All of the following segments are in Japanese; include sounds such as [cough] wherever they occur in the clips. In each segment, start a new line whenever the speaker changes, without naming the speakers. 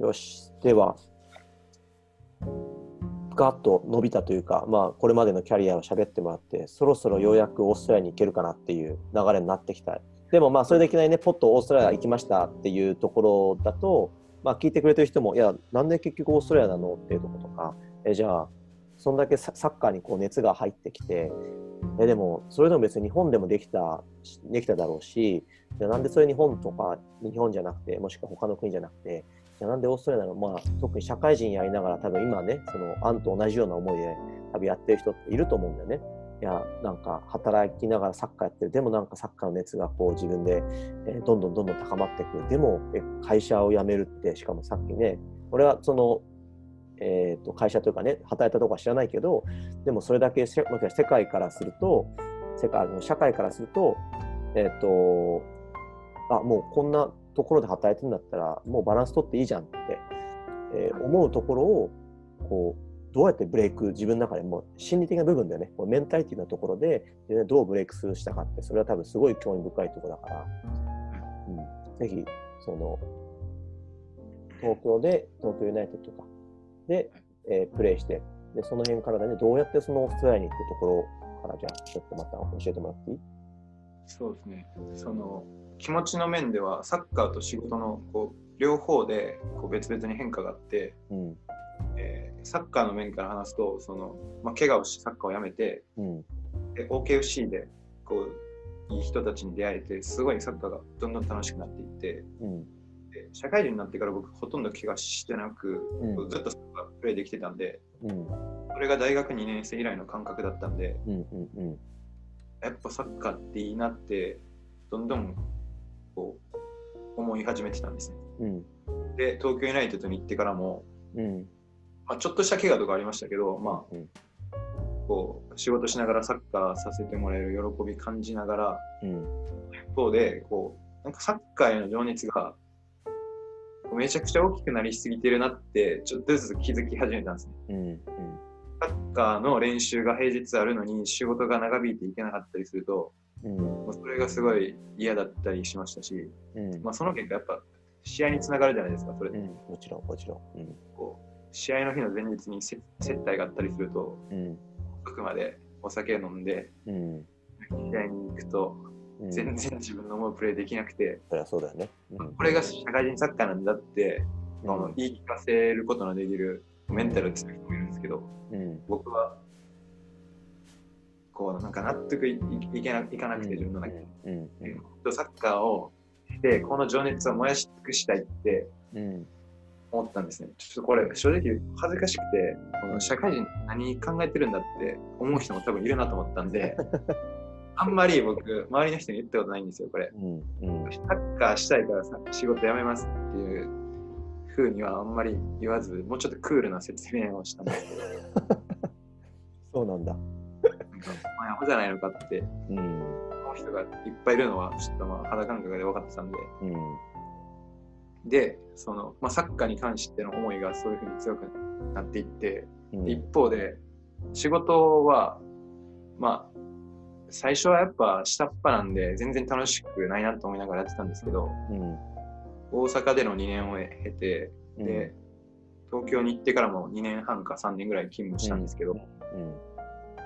よし。では、ガッと伸びたというか、まあ、これまでのキャリアを喋ってもらって、そろそろようやくオーストラリアに行けるかなっていう流れになってきた。でもまあ、それでいきなりね、ポッとオーストラリア行きましたっていうところだと、まあ、聞いてくれてる人も、いや、なんで結局オーストラリアなのっていうところとか、えじゃあ、そんだけサッカーにこう熱が入ってきて、えでも、それでも別に日本でもできたできただろうし、じゃあなんでそれ日本とか、日本じゃなくて、もしくは他の国じゃなくて、じゃあなんでオーストラリアなの、まあ、特に社会人やりながら、多分今ね、そのアンと同じような思いで多分やってる人っていると思うんだよね。いや、なんか働きながらサッカーやってる、でもなんかサッカーの熱がこう自分で、えどんどんどんどん高まっていく。でも、え会社を辞めるって、しかもさっきね、俺はその、えー、と会社というかね、働いたとこは知らないけど、でもそれだけ世界からすると、世界の社会からすると、えっ、と、あ、もうこんなところで働いてるんだったら、もうバランス取っていいじゃんって、えー思うところを、こう、どうやってブレイク、自分の中でも心理的な部分だよね、こうメンタリティのところで、でどうブレイクスルーしたかって、それは多分すごい興味深いところだから、うん、ぜひ、その、東京で、東京ユナイテッドとか。で、えープレイして、で、その辺からだね、どうやってそのオーストラリアに行くところから、じゃあ、ちょっとまた教えてもらっていい？
そうですね。その気持ちの面ではサッカーと仕事のこう両方でこう別々に変化があって、
うん、
えーサッカーの面から話すとその、まあ、怪我をしサッカーをやめて
うん、
で OKFC でこういい人たちに出会えてすごいサッカーがどんどん楽しくなっていって
うん、
で社会人になってから僕ほとんど怪我してなく、
うん。
ずっとサッカープレーできてたんで
うん、
それが大学2年生以来の感覚だったんで
うん、うん、うん、
やっぱサッカーっていいなってどんどんこう思い始めてたんですね。
うん、
で東京ユナイテッドに行ってからも、
うん、
まあ、ちょっとした怪我とかありましたけど、ま
うん。
あ、こう仕事しながらサッカーさせてもらえる喜び感じながら
うん、
一方でこうなんかサッカーへの情熱がめちゃくちゃ大きくなりすぎてるなってちょっとずつ気づき始めたんですね。
うん、
サッカーの練習が平日あるのに仕事が長引いていけなかったりすると
うん、
もうそれがすごい嫌だったりしましたし、
うん、
まあ、その結果やっぱ試合につながるじゃないですかそれ
うん、もちろん、もちろん、
こう試合の日の前日に接接待があったりすると
うん、
遅くまでお酒飲んで
うん、
試合に行くと
うん、
全然自分の思うプレーできなくて、
そりゃそうだよね。うん、
これが社会人サッカーなんだって、
うん。
言い聞かせることのできるメンタル強い人もですけど
うん、
僕はこうなんか納得いけないかなくて自分の中で、
うん、
うん。サッカーをしてこの情熱を燃やし尽くしたいって
うん、
思ったんですね。ちょっとこれ正直恥ずかしくて、この社会人何考えてるんだって思う人も多分いるなと思ったんで、[laughs] あんまり僕、周りの人に言ったことないんですよ、これ。サッカーしたいからさ仕事辞めますっていう風にはあんまり言わず、もうちょっとクールな説明をしたんで。すけど、
そうなんだ。
なんか、まあ、アホじゃないのかって。
うん、
思う人がいっぱいいるのは、ちょっとまあ肌感覚で分かってたんで、
うん、
で、その、まあ、サッカーに関しての思いがそういう風に強くなっていって、
うん、
一方で仕事はまあ最初はやっぱ下っ端なんで全然楽しくないなと思いながらやってたんですけど。
うん、
大阪での2年を経て
うん、
で東京に行ってからも2年半か3年ぐらい勤務したんですけど、ま
うん、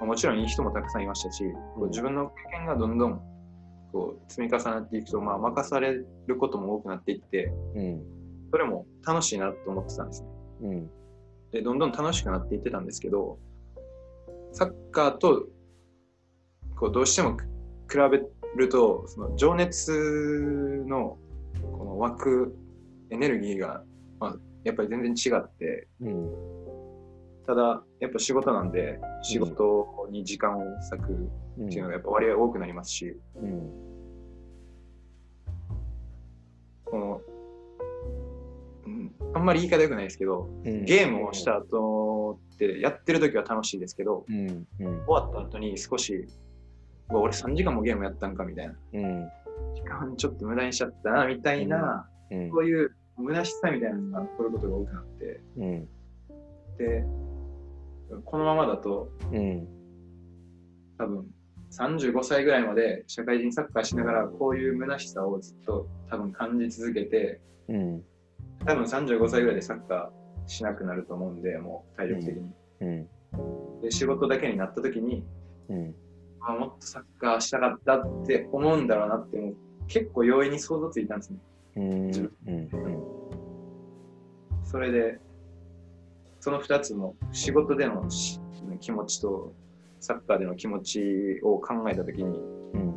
あもちろんいい人もたくさんいましたし、こう自分の経験がどんどんこう積み重なっていくと、まあ、任されることも多くなっていって
うん、
それも楽しいなと思ってたんですね。
うん、
でどんどん楽しくなっていってたんですけどサッカーとこうどうしても比べるとその情熱のこの湧くエネルギーが、まあ、やっぱり全然違って
うん、
ただやっぱ仕事なんで仕事に時間を割く
うん、
っていうのがやっぱ割合多くなりますし
うん、
この、うん、あんまり言い方良くないですけど
うん、
ゲームをした後ってやってる時は楽しいですけど終わった後に少し、俺3時間もゲームやったんかみたいな。
うん、
時間ちょっと無駄にしちゃったなみたいな、
うん、
そういう虚しさみたいなのが起こることが多くなって、
うん、
で、このままだと
うん、
多分35歳ぐらいまで社会人サッカーしながらこういう虚しさをずっと多分感じ続けて、
うん、
多分35歳ぐらいでサッカーしなくなると思うんで、もう体力的に。
うん。
で仕事だけになった時に、
うん。
あもっとサッカーしたかったって思うんだろうなってもう結構容易に想像ついたんですね。
うん。うん。
それで、その2つの仕事でのし気持ちとサッカーでの気持ちを考えた時に、
うん。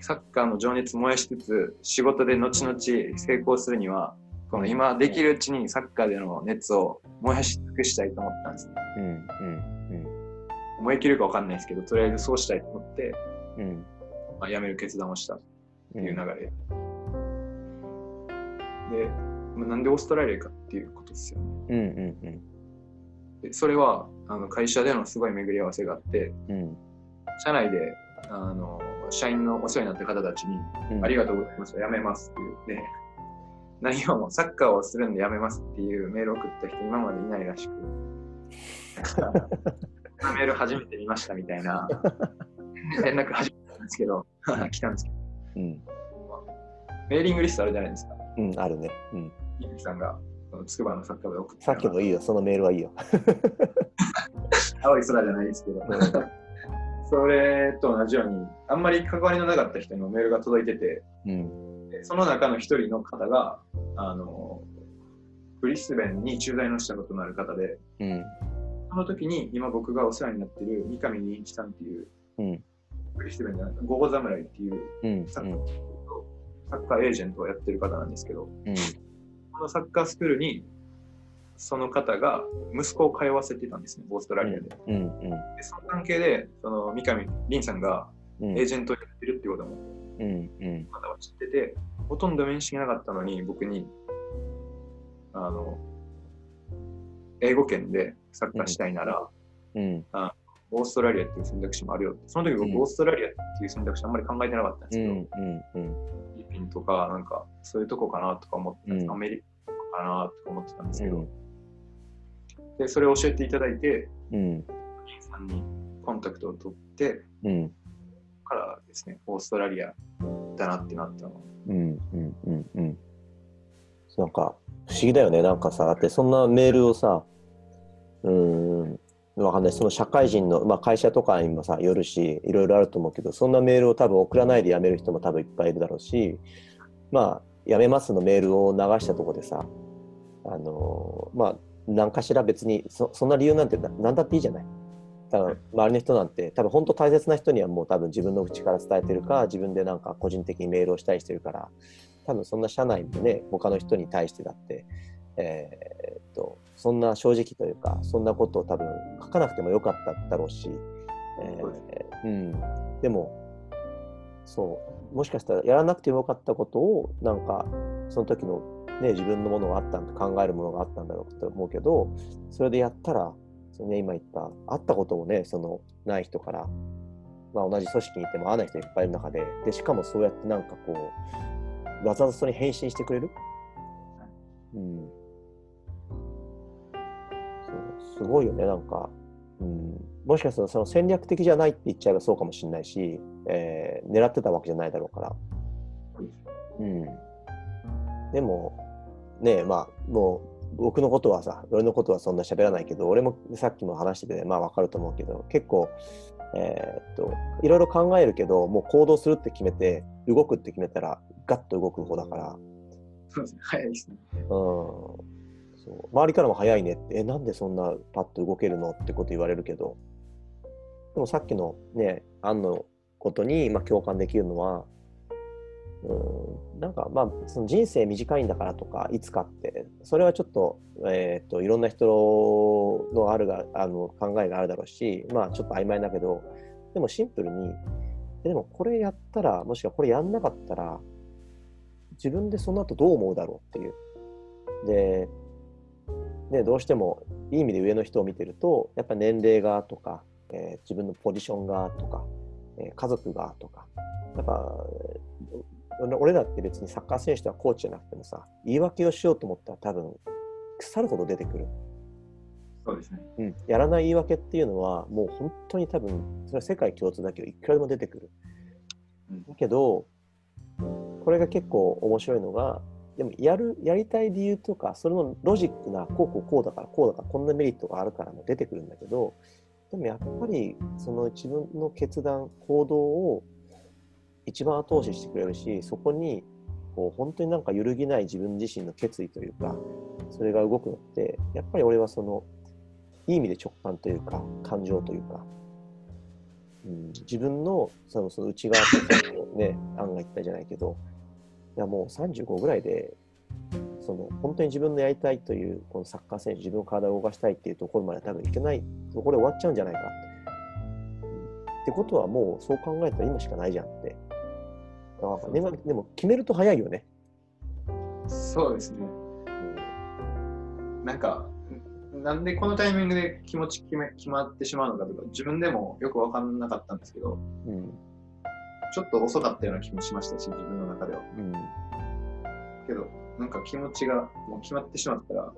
サッカーの情熱燃やしつつ仕事で後々成功するには、この今できるうちにサッカーでの熱を燃やし尽くしたいと思ったんですね。
うん。うん。
燃え切るか分かんないですけど、とりあえずそうしたいと思って、
うん。
まあ、辞める決断をしたっていう流れ。で、まあなんでオーストラリアかっていうことですよね。
うん。うん。
でそれはあの会社でのすごい巡り合わせがあって、
うん。
社内であの社員のお世話になった方たちに、ありがとうございました、辞めますって言って、内容もサッカーをするんで辞めますっていうメールを送った人今までいないらしく、[laughs] メール初めて見ましたみたいな [laughs] 連絡初めてなんですけど、[laughs] 来たんですけど、
うん。
メーリングリストあるじゃないですか。
うん。あるね。うん。
ゆきさんがその筑波のサッカー部で送って
さっきのいいよ。そのメールはいいよ。
青い空じゃないですけど、[laughs] それと同じように、あんまり関わりのなかった人にもメールが届いてて、
うん。
でその中の一人の方が、あの、ブリスベンに駐在のしたことのある方で、
うん。
その時に今僕がお世話になってる三上仁一さんっていう、
うん。
ブリスベンじゃないゴゴ侍っていう
うん。
サッカー,、サッカーエージェントをやってる方なんですけど、
うん。
このサッカースクールにその方が息子を通わせてたんですね、オーストラリアで。
うん。うん。
でその関係で、その三上凛さんが
うん。
エージェントをやってるってことも
うん。うん。
方は知ってて、ほとんど面識なかったのに、僕に、あの、英語圏でサッカーしたいなら、
うん。
オーストラリアっていう選択肢もあるよって。その時僕、
うん
オーストラリアっていう選択肢あんまり考えてなかったんですけど、
うん。うん。うん。
フィリピンとか、なんか、そういうとこかなとか思ってたんです、
うん
アメリカかなとか思ってたんですけど、
うん
で、それを教えていただいて、
うん。
さんにコンタクトを取って
うん。
からですね、オーストラリアだなってなったの。
うん。うん。うん。うん。なんか、不思議だよね。なんかさ、だってそんなメールをさ、うーん、わかんない。その社会人の、まあ会社とかにもさ、よるし、いろいろあると思うけど、そんなメールを多分送らないで辞める人も多分いっぱいいるだろうし、まあ、辞めますのメールを流したところでさ、あのーまあ、何かしら別にそ、そんな理由なんてな何だっていいじゃない。多分周りの人なんて、多分本当大切な人にはもう多分自分の口から伝えてるか、自分でなんか個人的にメールをしたりしてるから、多分そんな社内でね、他の人に対してだって、えーっと、そんな正直というか、そんなことを多分書かなくてもよかっただろうし、えーうん、でも、そう、もしかしたらやらなくてもよかったことを、なんか、その時のね、自分のものがあったんだ考えるものがあったんだろうと思うけど、それでやったら、そのね、今言った、会ったこともね、その、ない人から、まあ、同じ組織にいても会わない人いっぱいいる中で、で、しかもそうやってなんかこう、わざわざそれに返信してくれる？うん。すごいよね、なんか、うん。もしかしたらその戦略的じゃないって言っちゃえばそうかもしれないし、えー狙ってたわけじゃないだろうから。うん。でも、ねえ、まあ、もう、僕のことはさ、俺のことはそんな喋らないけど、俺もさっきも話してて、まあわかると思うけど、結構、えーっと、いろいろ考えるけど、もう行動するって決めて、動くって決めたら、ガッと動く方だから、
そうですね、早いですね。
うん、そう。周りからも早いね。って、え、なんでそんなパッと動けるのってこと言われるけど、でもさっきのね、案のことに、まあ、共感できるのは、うん、なんかまあ、その人生短いんだからとか、いつかって、それはちょっと、えっ、と、いろんな人のあるが、あの、考えがあるだろうし、まあ、ちょっと曖昧だけど、でもシンプルに、でもこれやったら、もしくはこれやんなかったら、自分でその後どう思うだろうっていう。で、ね、どうしてもいい意味で上の人を見てると、やっぱ年齢がとか、えー自分のポジションがとか、えー家族がとか、やっぱ、俺俺らって別にサッカー選手とはコーチじゃなくてもさ、言い訳をしようと思ったら多分、腐るほど出てくる。
そうですね。
うん、やらない言い訳っていうのは、もう本当に多分、それは世界共通だけど、いくらでも出てくる。
うん
だけど、これが結構面白いのが、でもやる、やりたい理由とか、それのロジックな、こうこうこうだから、こうだから、こんなメリットがあるからも出てくるんだけど、でもやっぱり、その自分の決断、行動を一番後押ししてくれるし、そこに、こう、本当になんか揺るぎない自分自身の決意というか、それが動くのって、やっぱり俺はその、いい意味で直感というか、感情というか、うん、自分のそのその内側とかね、案が言ったじゃないけど、いやもう35ぐらいで、その本当に自分のやりたいという、このサッカー選手、自分の体を動かしたいっていうところまで多分いけないところで終わっちゃうんじゃないかって。ことはもうそう考えたら今しかないじゃんって。だからでも決めると早いよね。
そうですね。
うん
なんか、なんでこのタイミングで気持ち決め決まってしまうのかとか、自分でもよく分かんなかったんですけど、
うん
ちょっと遅かったような気もしましたし、自分の中では。
うん
けど、なんか気持ちがもう決まってしまったら、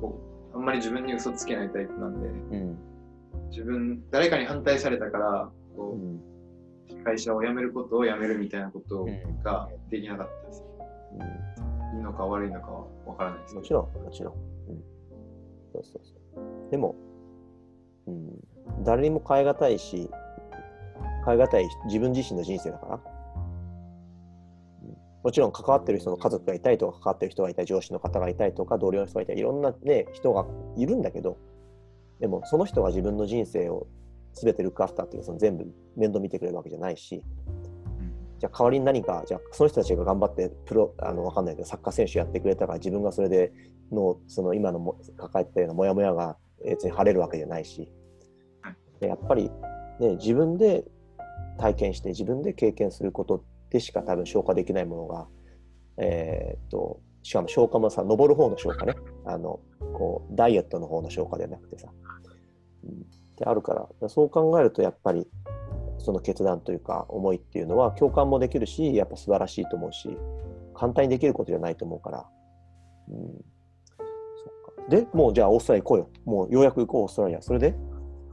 こうあんまり自分に嘘つけないタイプなんで、
うん
自分、誰かに反対されたから、
う
こ
ん
う会社を辞めることを辞めるみたいなこと
うん
ができなかったです。いいのか悪いのかは分からないですけど。
もちろん、もちろん。うん、そうそうそう。でも、うん、誰にも変え難いし、変え難い自分自身の人生だから。うん。もちろん関わってる人の家族がいたりとか、関わってる人がいたり、上司の方がいたりとか、同僚の人がいたり、いろんな、ね、人がいるんだけど、でもその人が自分の人生を全てルックアフターっていうか、その全部面倒見てくれるわけじゃないし、じゃあ代わりに何か、じゃあその人たちが頑張ってプロ、あのわかんないけど、サッカー選手やってくれたから、自分がそれでの、その今のも抱えてたようなモヤモヤが別に晴れるわけじゃないし。やっぱり、ね、自分で体験して、自分で経験することでしか多分消化できないものが、えーっと、しかも消化もさ、登る方の消化ね、あの、こう、ダイエットの方の消化ではなくてさ、うん、ってあるから、そう考えるとやっぱり、その決断というか思いっていうのは共感もできるし、やっぱ素晴らしいと思うし、簡単にできることじゃないと思うから。うん、そっかで、もうじゃあオーストラリア行こうよ。もうようやく行こう、オーストラリア。それで？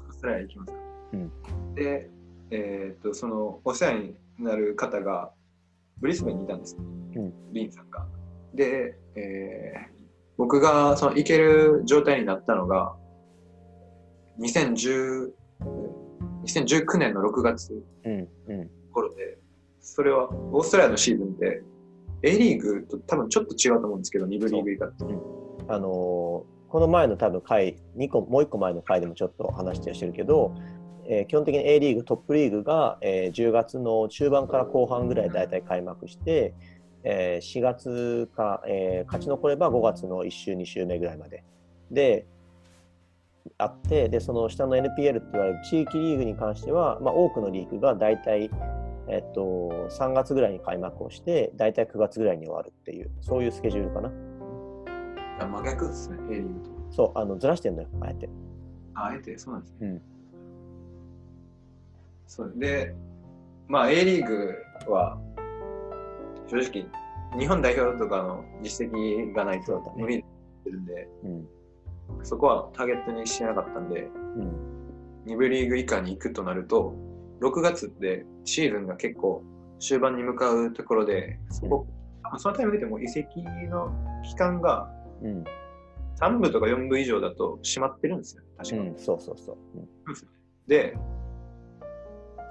オーストラリア行きますか。
うん
で、えーっと、そのお世話になる方がブリスベンにいたんです、
うん
リンさんが。で、えー僕がその行ける状態になったのが、2010 2019年の6月
うん、うん。
頃で、それはオーストラリアのシーズンって、A リーグと多分ちょっと違うと思うんですけど、2部リーグ以下って。
あのーこの前の多分回、2個、もう1個前の回でもちょっと話してしてるけど、えー基本的に A リーグ、トップリーグが、えー10月の中盤から後半ぐらい大体開幕して、えー4月か、えー勝ち残れば5月の1週、2週目ぐらいまで。で、あって、で、その下の NPL って言われる地域リーグに関しては、まあ、多くのリーグが大体、えっと、3月ぐらいに開幕をして、大体9月ぐらいに終わるっていう、そういうスケジュールかな。
あ真逆ですね、A リーグと。
そう、あのずらしてんのよ、あえて。
ああえて、そうなんですね。
うん
そうで、まあ A リーグは正直日本代表とかの実績がないと無理ってるんで、
うん。
そこはターゲットにしてなかったんで、
うん。
2部リーグ以下に行くとなると、6月ってシーズンが結構終盤に向かうところで、そこ、あそのタイミングでもう移籍の期間が
うん。
3部とか4部以上だと閉まってるんですよ、確か。
うん、そうそうそう。うん
で、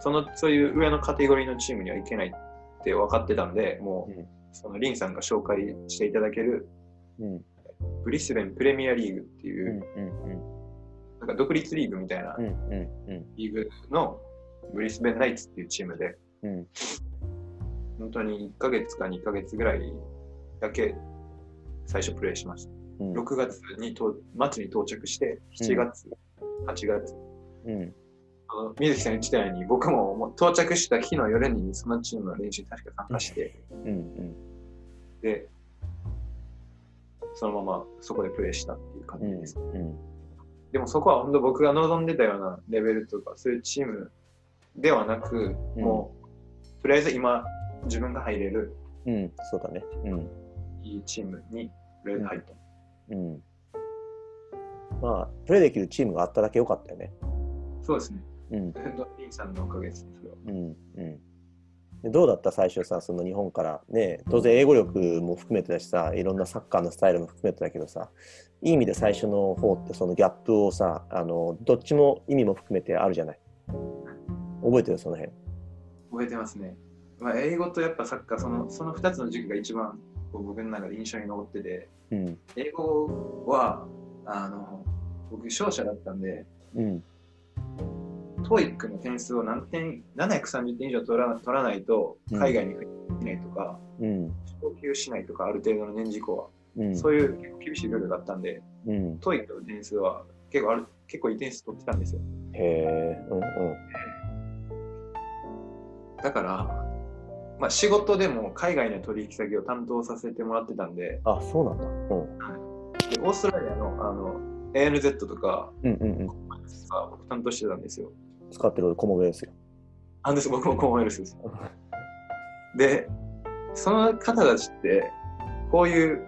そのそういう上のカテゴリーのチームには行けないって分かってたんで、もう、
うん
そのリンさんが紹介していただける
うん。
ブリスベンプレミアリーグって
うん。
いう、
うん。
なんか独立リーグみたいな
うん。うん。うん。
リーグのブリスベンナイツっていうチームで、
うん。
本当に1ヶ月か2ヶ月ぐらいだけ最初プレイしました。
うん。
6月にと末に到着して、7月、8月、
うん。
水木さん言ってたように、僕も到着した日の夜にそのチームの練習に確か参加して、
うん。
で、そのままそこでプレーしたっていう感
うん。
じです。
うん。
でもそこは本当僕が望んでたようなレベルとか、そういうチームではなく、
うん
もう、とりあえず今、自分が入れる
うん。そうだね。うん。
いいチームに、とりあえず入った。
うん。まあ、プレーできるチームがあっただけ良かったよね。
そうですね。
うん。
リンさんのおかげです。
うん。うん。でどうだった最初さ、その日本からね、当然英語力も含めてだしさ、いろんなサッカーのスタイルも含めてだけどさ、いい意味で最初の方ってそのギャップをさ、あのどっちも意味も含めてあるじゃない。覚えてる？その辺。
覚えてますね。まあ、英語とやっぱサッカー、そのその2つの軸が一番僕の中で印象に残ってて、
うん。
英語はあの僕、勝者だったんで、
うん。
TOEIC の点数を何点、730点以上取ら取らないと
うん
海外にできないとか、
うん。
昇級しないとか、ある程度の年次以降は、
うん。
そういう結構厳しいルールがあったんで、
うん。
TOEIC の点数は結構ある結構いい点数取ってたんですよ。
へえ。うんうん。
だから、まあ、仕事でも海外の取引先を担当させてもらってたんで、
あ、そうなんだ。うん。
でオーストラリアのあの ANZ とか
うんうんうん。
が僕担当してたんですよ。
使ってるコモベですよ。
あんです、僕も [laughs] コモンウェルスです。で、その方たちって、こういう、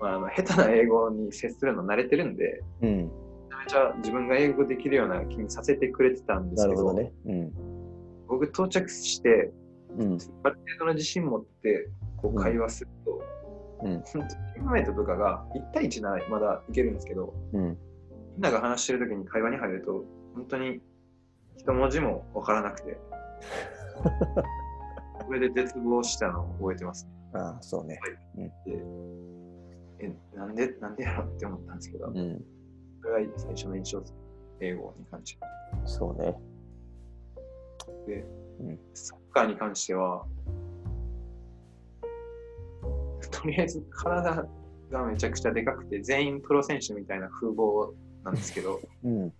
まあ、あの下手な英語に接するの慣れてるんで、
うん。
めちゃめちゃ自分が英語できるような気にさせてくれてたんですけど、
なるほどね。うん。
僕到着して、
うん。
ある程度の自信持ってこう会話すると、
うん
チームメイトとかが1対1ならまだいけるんですけど、
うん。
みんなが話してる時に会話に入ると、本当に一文字もわからなくて、[laughs] これで絶望したのを覚えてます。
ああ、そうね。
でえ、なんで、なんでやろって思ったんですけど、
うん。
それが最初の印象です。英語に関して。
そうね。
で、
うん
サッカーに関しては、とりあえず体がめちゃくちゃでかくて、全員プロ選手みたいな風貌なんですけど、
うん。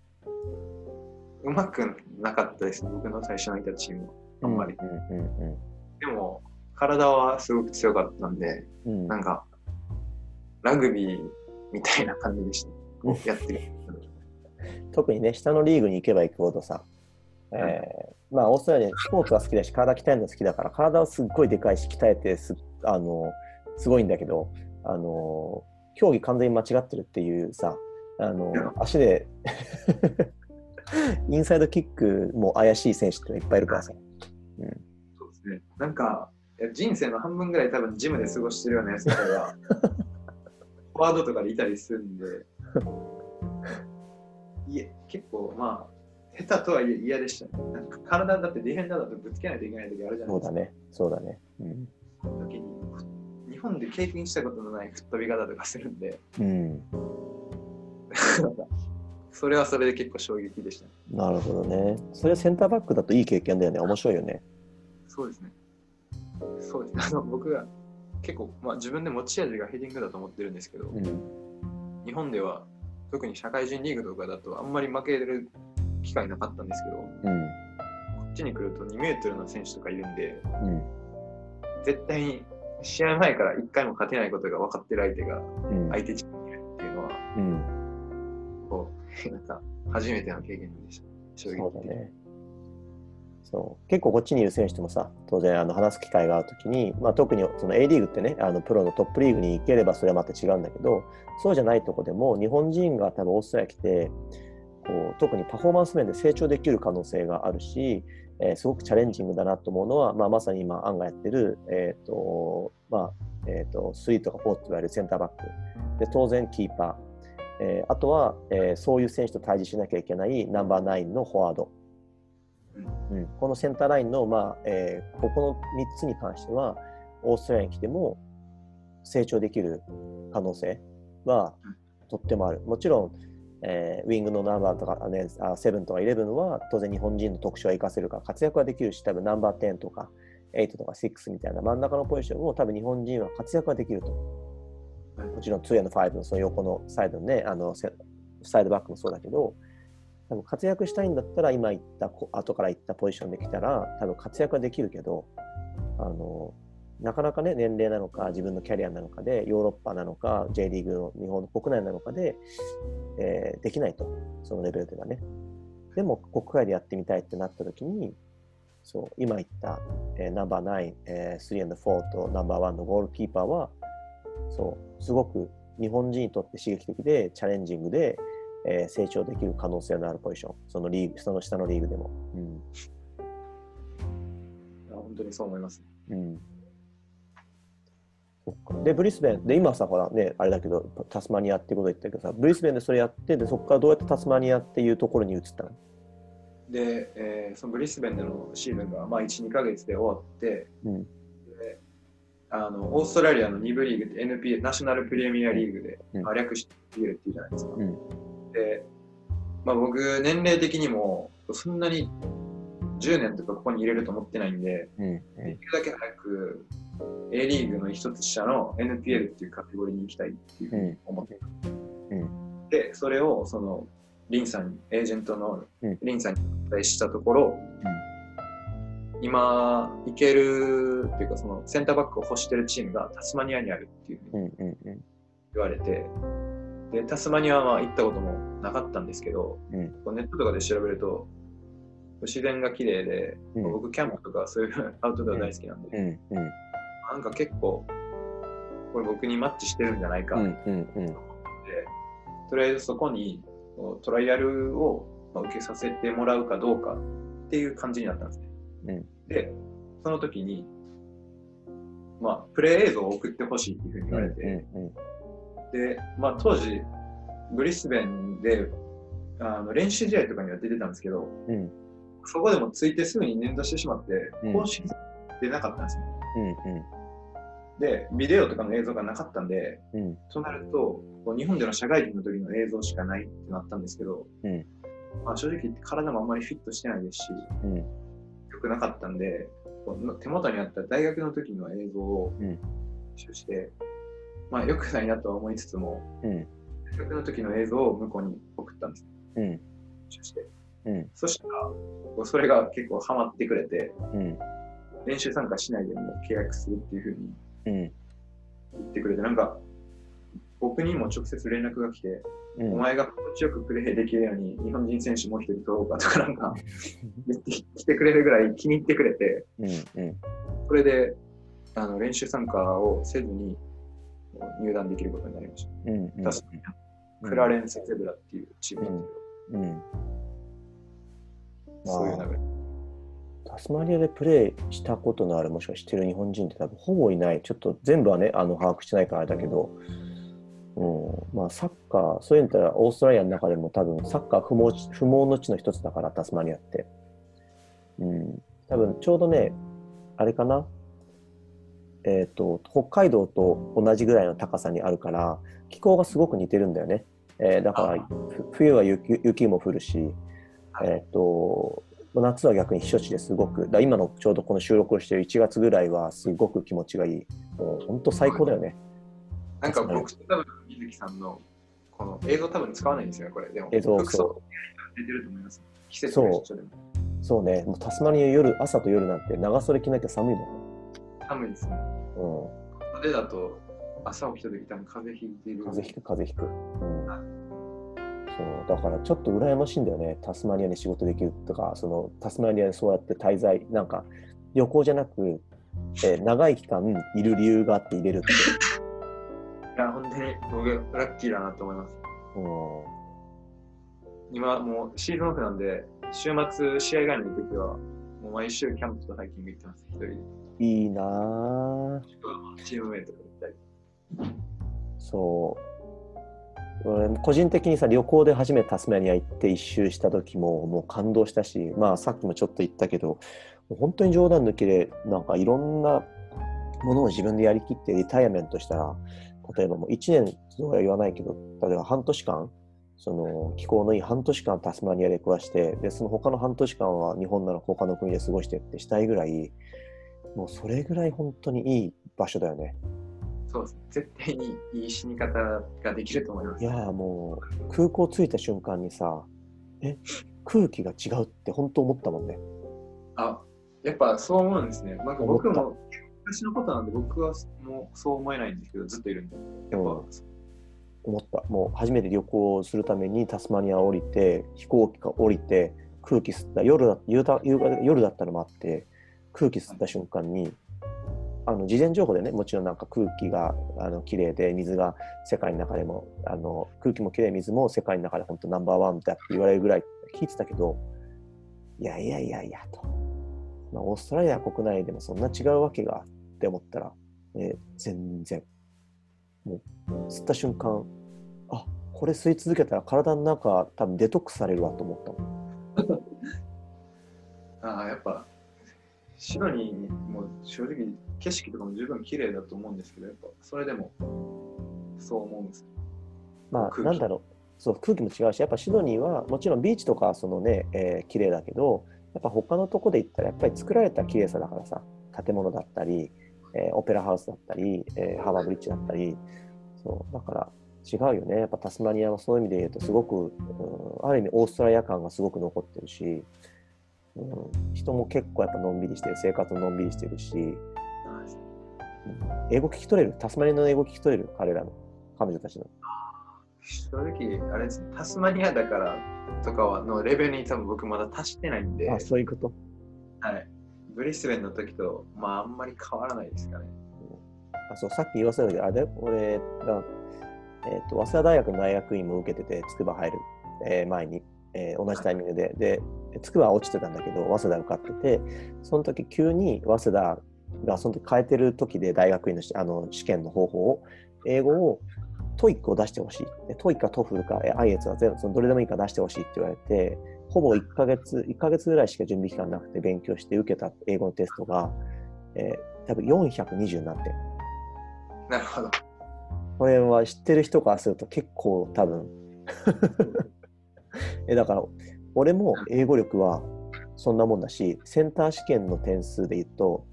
うまくなかったです、僕の最初のいたチームは。あんまり。
うんうん
でも、体はすごく強かったんで、
うん。うん。
なんか、ラグビーみたいな感じでした。こうやってる。
特にね、下のリーグに行けば行くほどさ、えーまあ、オーストラリアスポーツが好きだし、体鍛えるの好きだから、体はすっごいでかいし、鍛えてすあのすごいんだけど、あの競技完全に間違ってるっていうさ、あの足でインサイドキックも怪しい選手っていっぱいいるからさ。
そうですね。なんか、人生の半分ぐらい多分ジムで過ごしてるようなやつとかが、[laughs] フォワードとかでいたりするんで、いえ、結構まあ、下手とはいえ嫌でしたね。なんか体だってディフェンダーだとぶつけないといけない時あるじゃないですか。
そうだね、そうだね。うん。
時に日本で経験したことのない吹っ飛び方とかするんで、
うん、[laughs]
それはそれで結構衝撃でした、ね。
なるほどね。それセンターバックだといい経験だよね。面白いよね。
そうですね。そうですね。あの僕が結構、まあ、自分で持ち味がヘディングだと思ってるんですけど、
うん。
日本では特に社会人リーグとかだとあんまり負ける機会なかったんですけど、こ
うん。
っちに来ると2メートルの選手とかいるんで、
うん。
絶対に試合前から1回も勝てないことが分かってる相手が
うん。
相手チームにいるっていうのは、なんか初めての経験でした。
そうだね。そう結構こっちにいる選手ともさ当然あの話す機会があるときに、まあ、特にその A リーグってねあのプロのトップリーグに行ければそれはまた違うんだけどそうじゃないとこでも日本人が多分オーストラリア来てこう特にパフォーマンス面で成長できる可能性があるし、えーすごくチャレンジングだなと思うのは、まあ、まさに今アンがやってる、えーとまあえー、と3とか4と言われるセンターバックで当然キーパー、えーあとは、えーそういう選手と対峙しなきゃいけないナンバーナインのフォワードうん、このセンターラインの、まあえーここの3つに関しては、オーストラリアに来ても成長できる可能性はとってもある。もちろん、えーウィングのナンバーとか、ね、あ7とか11は当然日本人の特徴を生かせるから活躍はできるし、多分ナンバー10とか8とか6みたいな真ん中のポジションも多分日本人は活躍はできると。もちろん2 and 5のその横のサイドのね、あのサイドバックもそうだけど、多分活躍したいんだったら今言った後から言ったポジションできたら多分活躍はできるけどあのなかなかね年齢なのか自分のキャリアなのかでヨーロッパなのか J リーグの日本の国内なのかで、えーできないとそのレベルではね。でも国外でやってみたいってなった時にそう今言った、えーナンバー9、えー、3&4 とナンバー1のゴールキーパーはそうすごく日本人にとって刺激的でチャレンジングでえー成長できる可能性のあるポジション、そのリーグその下のリーグでも。うん、
本本当にそう思います。
うん。で、ブリスベン、で、今さ、ほらね、あれだけど、タスマニアってこと言ったけどさ、ブリスベンでそれやって、で、そこからどうやってタスマニアっていうところに移ったの？
で、えーそのブリスベンでのシーズンが、まあ、1、2ヶ月で終わって、
うん。
であのオーストラリアの2部リーグって NPA、ナショナルプレミアリーグで、
うん
まあ略して NPL っていうじゃないですか。
うん。
で、まあ、僕、年齢的にも、そんなに10年とかここに入れると思ってないんで、
うん。
できるだけ早く A リーグの一つ下の NPL っていうカテゴリーに行きたいっていうふうに思って、
うん。
で、それをそのリンさんに、エージェントの
うん
リンさんにお伝えしたところ、今、行けるっていうか、そのセンターバックを欲してるチームがタスマニアにあるっていう。言われて、で、タスマニアはまあ行ったこともなかったんですけど、
うん
こうネットとかで調べると、自然が綺麗で、
うん
僕、キャンプとかそういう [laughs] アウトドア大好きなんで、
うん。うん。
なんか結構、これ僕にマッチしてるんじゃないか
うん。
と思って。とりあえずそこにトライアルをまあ受けさせてもらうかどうかっていう感じになったんですね。
うん
で、その時に、まあ、プレイ映像を送ってほしいっていうふうに言われて、
うん。
で、まあ、当時、ブリスベンであの練習試合とかには出てたんですけど、
うん。
そこでもついてすぐに捻挫してしまって
うん、
公式出なかったんですね。
うん。
で、ビデオとかの映像がなかったんで、
うん。
となると、日本での社会人の時の映像しかないってなったんですけど、
うん
まあ、正直言って体もあんまりフィットしてないですし、
うん。
良くなかったんで、手元にあった大学の時の映像を
うん
編集して、まあ良くないなとは思いつつも、
うん。
大学の時の映像を向こうに送ったんです。
うん。
して。
うん。
そしたら、それが結構ハマってくれて、
うん。
練習参加しないでも契約するっていうふうに
うん。
言ってくれて、なんか、僕にも直接連絡が来て、
うん。
お前が心地よくプレーできるように日本人選手もう一人取ろうかとかなんか言ってきてくれるぐらい気に入ってくれて、
うん。うん。
それであの練習参加をせずに入団できることになりました。
うん。
確かにクラレンス・ゼブラっていうチームなんです
うん。
けど、そういう流れ。
タスマニアでプレーしたことのある、もしくはしてる日本人って多分ほぼいない。ちょっと全部はね、あの把握してないからだけど、うん、まあサッカー、そういうのったらオーストラリアの中でも多分サッカー不毛不毛の地の一つだから、タスマニアって。うん、多分ちょうどね、あれかな、えっ、と、北海道と同じぐらいの高さにあるから、気候がすごく似てるんだよね。えーだから冬は雪雪も降るし、えっ、と、夏は逆に避暑地ですごく、だ今のちょうどこの収録をしている1月ぐらいはすごく気持ちがいい。もう本当最高だよね。
なんか僕と多分水木さんのこの映像多分使わないんですよね、これ。でも
映像
服装出てると思います。季節の一緒でも
そうね、もうタスマニア夜、朝と夜なんて長袖着なきゃ寒いも
寒いですね。
ん。うん。
袖だと朝起きた時多分風邪ひいている。
風邪ひく、風邪ひく。うん。そう、だからちょっと羨ましいんだよね。タスマニアで仕事できるとか、そのタスマニアでそうやって滞在、なんか旅行じゃなく、えー長い期間いる理由があって入れるって。[laughs]
僕ラッキーだなと思います。
うん。
今もうシーズンオフなんで、週末試合以外の時は、もう毎週キャンプとハイキング行ってます、一人で。
いいなぁ。
チームメイトと行ったり。
そう。俺個人的にさ、旅行で初めてタスマニア行って一周した時ももう感動したし、まあさっきもちょっと言ったけど、本当に冗談抜きで、なんかいろんなものを自分でやりきってリタイアメントしたら、例えばもう1年とは言わないけど、例えば半年間、その気候のいい半年間タスマニアで暮らして、で、その他の半年間は日本なら他の国で過ごしてってしたいぐらい、もうそれぐらい本当にいい場所だよね。
そうですね。絶対にいい死に方ができると思います。
いやーもう空港着いた瞬間にさ、え、空気が違うって本当思ったもんね。
あ、やっぱそう思うんですね。なんか僕
思
も昔のことなんで僕はもうそう思えないんですけど、ずっといるんで。やっぱ、
うん思った。もう初めて旅行するためにタスマニア降りて、飛行機が降りて、空気吸った、夜だ夕方夕方夜だったのもあって、空気吸った瞬間に、あの事前情報でね、もちろんなんか空気があの綺麗で、水が世界の中でも、あの空気も綺麗、水も世界の中で本当ナンバーワンだって言われるぐらい聞いてたけど、いやいやいやいやと。まあ、オーストラリア国内でもそんな違うわけがって思ったら、えー全然。もう、吸った瞬間、あこれ吸い続けたら体の中、多分デトックスされるわと思ったもん。[laughs]
ああ、やっぱ、シドニーも正直景色とかも十分綺麗だと思うんですけど、やっぱそれでもそう思うんです。
まあ、なんだろう、そう空気も違うし、やっぱシドニーはもちろんビーチとかはそのね、えー綺麗だけど、やっぱ他のとこで言ったら、やっぱり作られた綺麗さだからさ、建物だったり、えーオペラハウスだったり、えーハーバーブリッジだったり、そうだから違うよね、やっぱタスマニアはそういう意味で言うと、すごく、うんある意味オーストラリア感がすごく残ってるし、うん、人も結構やっぱのんびりしてる、生活ものんびりしてるし、うん英語聞き取れる、タスマニアの英語聞き取れる、彼らの、彼女たちの。
正直、あれですね、タスマニアだからとかはのレベルに多分僕まだ達してないんで、
あ、そういうこと？
はい、ブリスベンの時と、まああんまり変わらないですかね。
あそうさっき言わせたけど、あれ俺が、えー、と早稲田大学の大学院も受けてて、筑波入る、えー前に、えー同じタイミングで、で、筑波は落ちてたんだけど、早稲田受かってて、その時急に早稲田がその時変えてる時で大学院のあの試験の方法を、英語を TOEIC を出してほしい。 TOEIC か TOEFL か、え IELTS は全部そのどれでもいいから出してほしいって言われて、ほぼ1ヶ月、1ヶ月ぐらいしか準備期間なくて勉強して受けた英語のテストが、えー多分420になって。
なるほど。
これは知ってる人からすると結構多分 [laughs] えだから俺も英語力はそんなもんだしセンター試験の点数で言うと、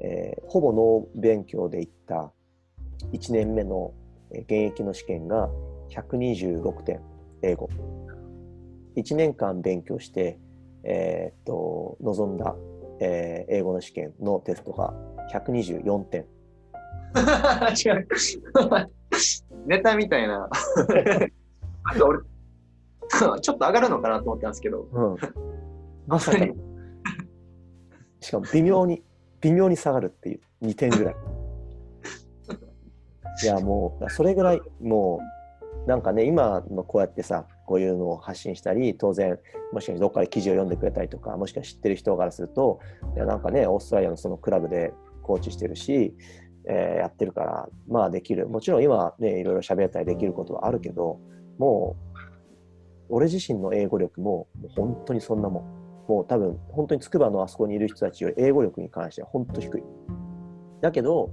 えーほぼノー勉強でいった1年目のえー現役の試験が126点英語1年間勉強して、えーっと臨んだ、えー英語の試験のテストが124点。[laughs]
違う。ネタみたいな。[laughs] あと俺、[laughs] ちょっと上がるのかなと思ったんですけど、
うん、まさかの。しかも微妙に微妙に下がるっていう。2点ぐらい。いやもうそれぐらいもうなんかね今のこうやってさこういうのを発信したり当然もしかしてどっかで記事を読んでくれたりとかもしかして知ってる人からするといやなんかねオーストラリアのそのクラブでコーチしてるし、えーやってるからまあできるもちろん今ねいろいろ喋ったりできることはあるけどもう俺自身の英語力ももう本当にそんなもん。もう多分本当に筑波のあそこにいる人たちより英語力に関しては本当低い。だけど、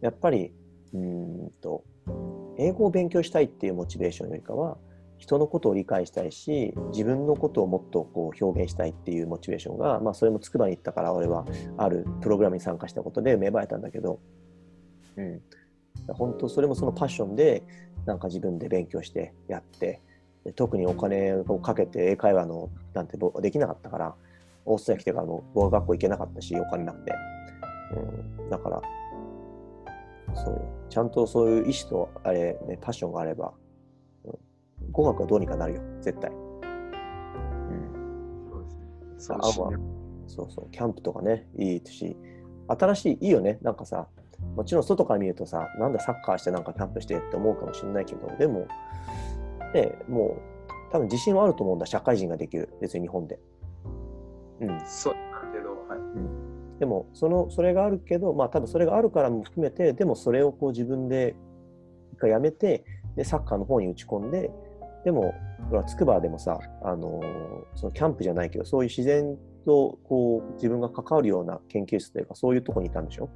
やっぱり、うんと、英語を勉強したいっていうモチベーションよりかは、人のことを理解したいし、自分のことをもっとこう表現したいっていうモチベーションが、まあそれも筑波に行ったから俺はあるプログラムに参加したことで芽生えたんだけど、うん。本当それもそのパッションで、なんか自分で勉強してやって、特にお金をかけて英会話のなんてできなかったから、オーストラリア来てからも語学学校行けなかったし、お金なくて。うん、だから、そうよちゃんとそういう意思とあれ、ね、パッションがあれば、語学はどうにかなるよ、絶対。うん、
そうですね。そう
そうそう、キャンプとかね、いいし、新しい、いいよね、なんかさ、もちろん外から見るとさ、なんだサッカーしてなんかキャンプしてって思うかもしれないけど、でも、ね、もう、多分自信はあると思うんだ、社会人ができる、別に日本で。うん。
そう、ある程度、はい。
でも、その、それがあるけど、まあ多分それがあるからも含めて、でもそれをこう自分で一回やめて、で、サッカーの方に打ち込んで、でも、ほら、筑波でもさ、あのーそのキャンプじゃないけど、そういう自然とこう自分が関わるような研究室というか、そういうところにいたんでしょ？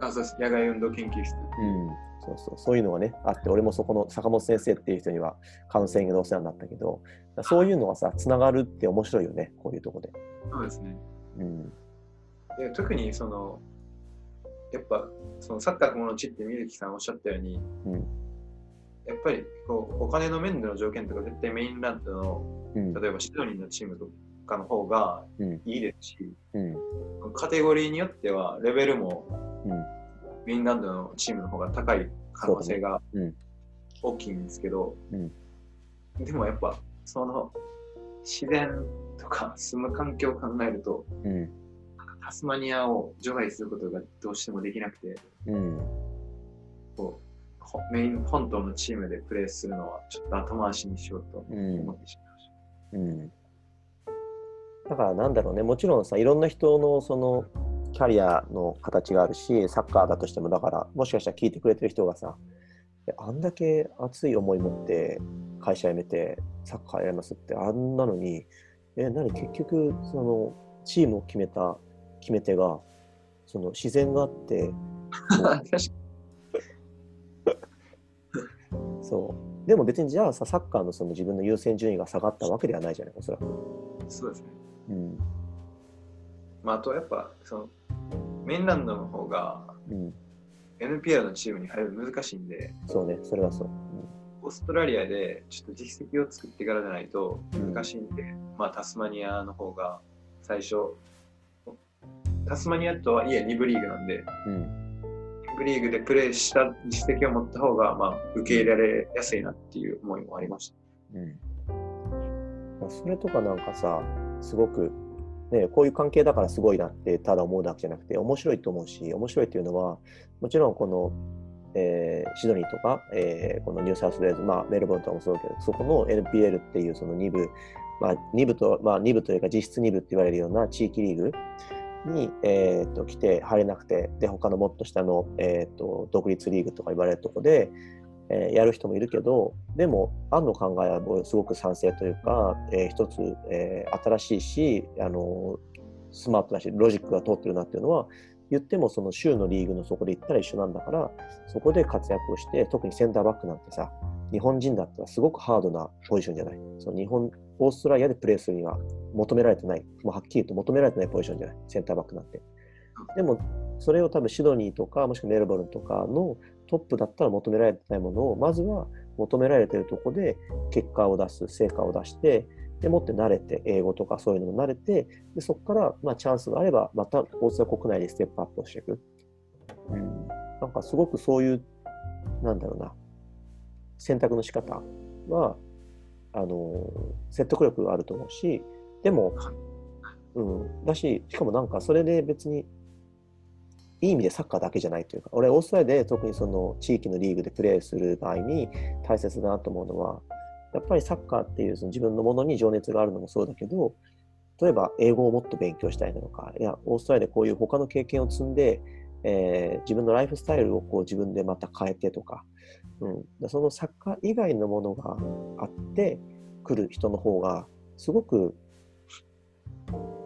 あ、そうです。野外運動研究室。
うん。そうそう、そういうのがね、あって、俺もそこの坂本先生っていう人にはカウンセリングでお世話になったけど、そういうのはさ、つながるって面白いよね、こういうとこで。
そうですね。
うん。
で特にその、やっぱ、そのサッカーの地って水木さんおっしゃったように、
うん。
やっぱりこうお金の面での条件とか絶対メインランドの
うん。
例えばシドニーのチームとかの方が
うん。
いいですし、
うん。
カテゴリーによってはレベルも
うん。
メインランドのチームの方が高い可能性が大きいんですけど、
うん
でもやっぱその自然とか住む環境を考えると
うん。
タスマニアを除外することがどうしてもできなくて
うん。
こメイン本島のチームでプレーするのはちょっと後回しにしようと
うん
思ってしまいまし
うん。だからなんだろうね、もちろんさ、いろんな人のそのキャリアの形があるし、サッカーだとしても、だから、もしかしたら聞いてくれてる人がさ、あんだけ熱い思い持って会社辞めてサッカーやりますってあんなのに、え、何結局、そのチームを決めた決め手が、その自然があって、[laughs] そう。でも別にじゃあさ、サッカーのその自分の優先順位が下がったわけではないじゃない、おそらく。
そうですね。
うん。
まあ、あとやっぱ、その、メインランドの方が
うん。
NPL のチームに入るの難しいんで、
そうね、それはそう。
オーストラリアでちょっと実績を作ってからじゃないと難しいんで、まあタスマニアの方が最初、タスマニアとはいえ2部リーグなんで、
うん。
リーグでプレーした実績を持った方が、まあ、受け入れられやすいなっていう思いもありました。
うん。それとかなんかさ、すごく、ね、こういう関係だからすごいなってただ思うだけじゃなくて、面白いと思うし、面白いっていうのは、もちろんこの、えーシドニーとか、えーこのニューサウスウェーズ、まあ、メルボルンとかもそうだけど、そこの NPL っていうその2部、まあ、2部と、まあ、2部というか実質2部って言われるような地域リーグに、えー、と来て入れなくて、で、他のもっと下の、えー、と独立リーグとか言われるとこで、えーやる人もいるけど、でも、アンの考えはすごく賛成というか、えー一つ、えー新しいし、あのスマートだし、ロジックが通ってるなっていうのは、言ってもその州のリーグのそこで行ったら一緒なんだから、そこで活躍をして、特にセンターバックなんてさ、日本人だったらすごくハードなポジションじゃない。その日本、オーストラリアでプレーするには求められてない、もうはっきり言うと求められてないポジションじゃない、センターバックなんて。でも、それを多分シドニーとか、もしくはメルボルンとかのトップだったら求められてないものを、まずは求められてるとこで結果を出す、成果を出して、でもって慣れて、英語とかそういうのも慣れて、でそこからまあチャンスがあれば、またオーストラリア国内でステップアップをしていく。うん、なんかすごくそういう、なんだろうな、選択の仕方は、あの説得力があると思うし、でも、うん、だし、しかもなんかそれで別に、いい意味でサッカーだけじゃないというか、俺、オーストラリアで特にその地域のリーグでプレーする場合に大切だなと思うのは、やっぱりサッカーっていうその自分のものに情熱があるのもそうだけど、例えば英語をもっと勉強したいなのか、いや、オーストラリアでこういう他の経験を積んで、えー自分のライフスタイルをこう自分でまた変えてとか、うん、だそのサッカー以外のものがあって来る人の方が、すごく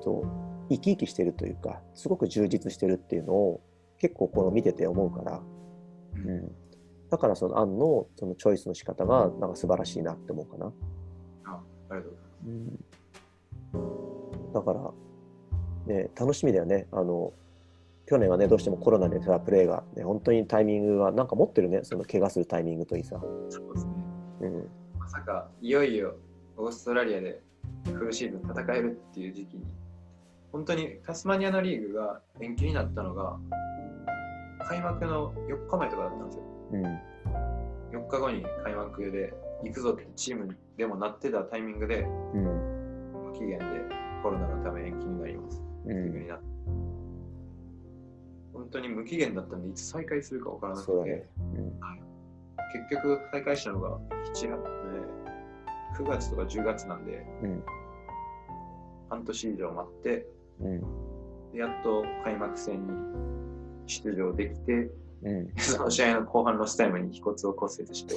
と生き生きしてるというか、すごく充実してるっていうのを結構この見てて思うから、うん、だからそのアンのそのチョイスの仕方がなんか素晴らしいなって思うかな。
あありがとうございます。
うん、だから、ね、楽しみだよね。あの去年はね、どうしてもコロナでさ、プレーが、ね、本当にタイミングはなんか持ってるね、その怪我するタイミングといいさ。
そうですね。
うん、
まさか、いよいよオーストラリアでフルシーズン戦えるっていう時期に、本当にタスマニアのリーグが延期になったのが、開幕の4日前とかだったんですよ。
うん、
4日後に開幕で行くぞってチームでもなってたタイミングで、
うん、
無期限でコロナのため延期になります。
う
っていうふうに
ん、
なって本当に無期限だったんで、いつ再開するかわからなくて、
そうだね。
結局再開したのが7、8 9月とか10月なんで、
うん、
半年以上待って、
うん、
でやっと開幕戦に出場できて、
うん、
その試合の後半ロスタイムに腓骨を骨折して、